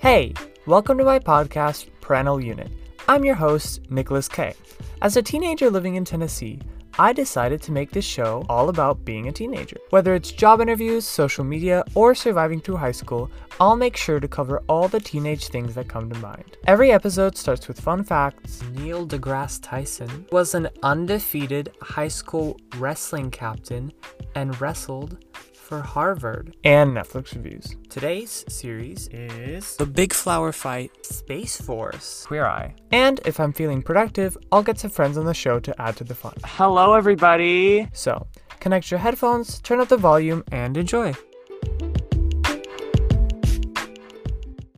Hey, welcome to my podcast, Parental Unit. I'm your host, Nicholas K. As a teenager living in Tennessee, I decided to make this show all about being a teenager. Whether it's job interviews, social media, or surviving through high school, I'll make sure to cover all the teenage things that come to mind. Every episode starts with fun facts. Neil deGrasse Tyson was an undefeated high school wrestling captain and wrestled for Harvard. And Netflix reviews. Today's series is The Big Flower Fight. Space Force, Queer Eye. And if I'm feeling productive, I'll get some friends on the show to add to the fun. Hello, everybody. So, connect your headphones, turn up the volume, and enjoy.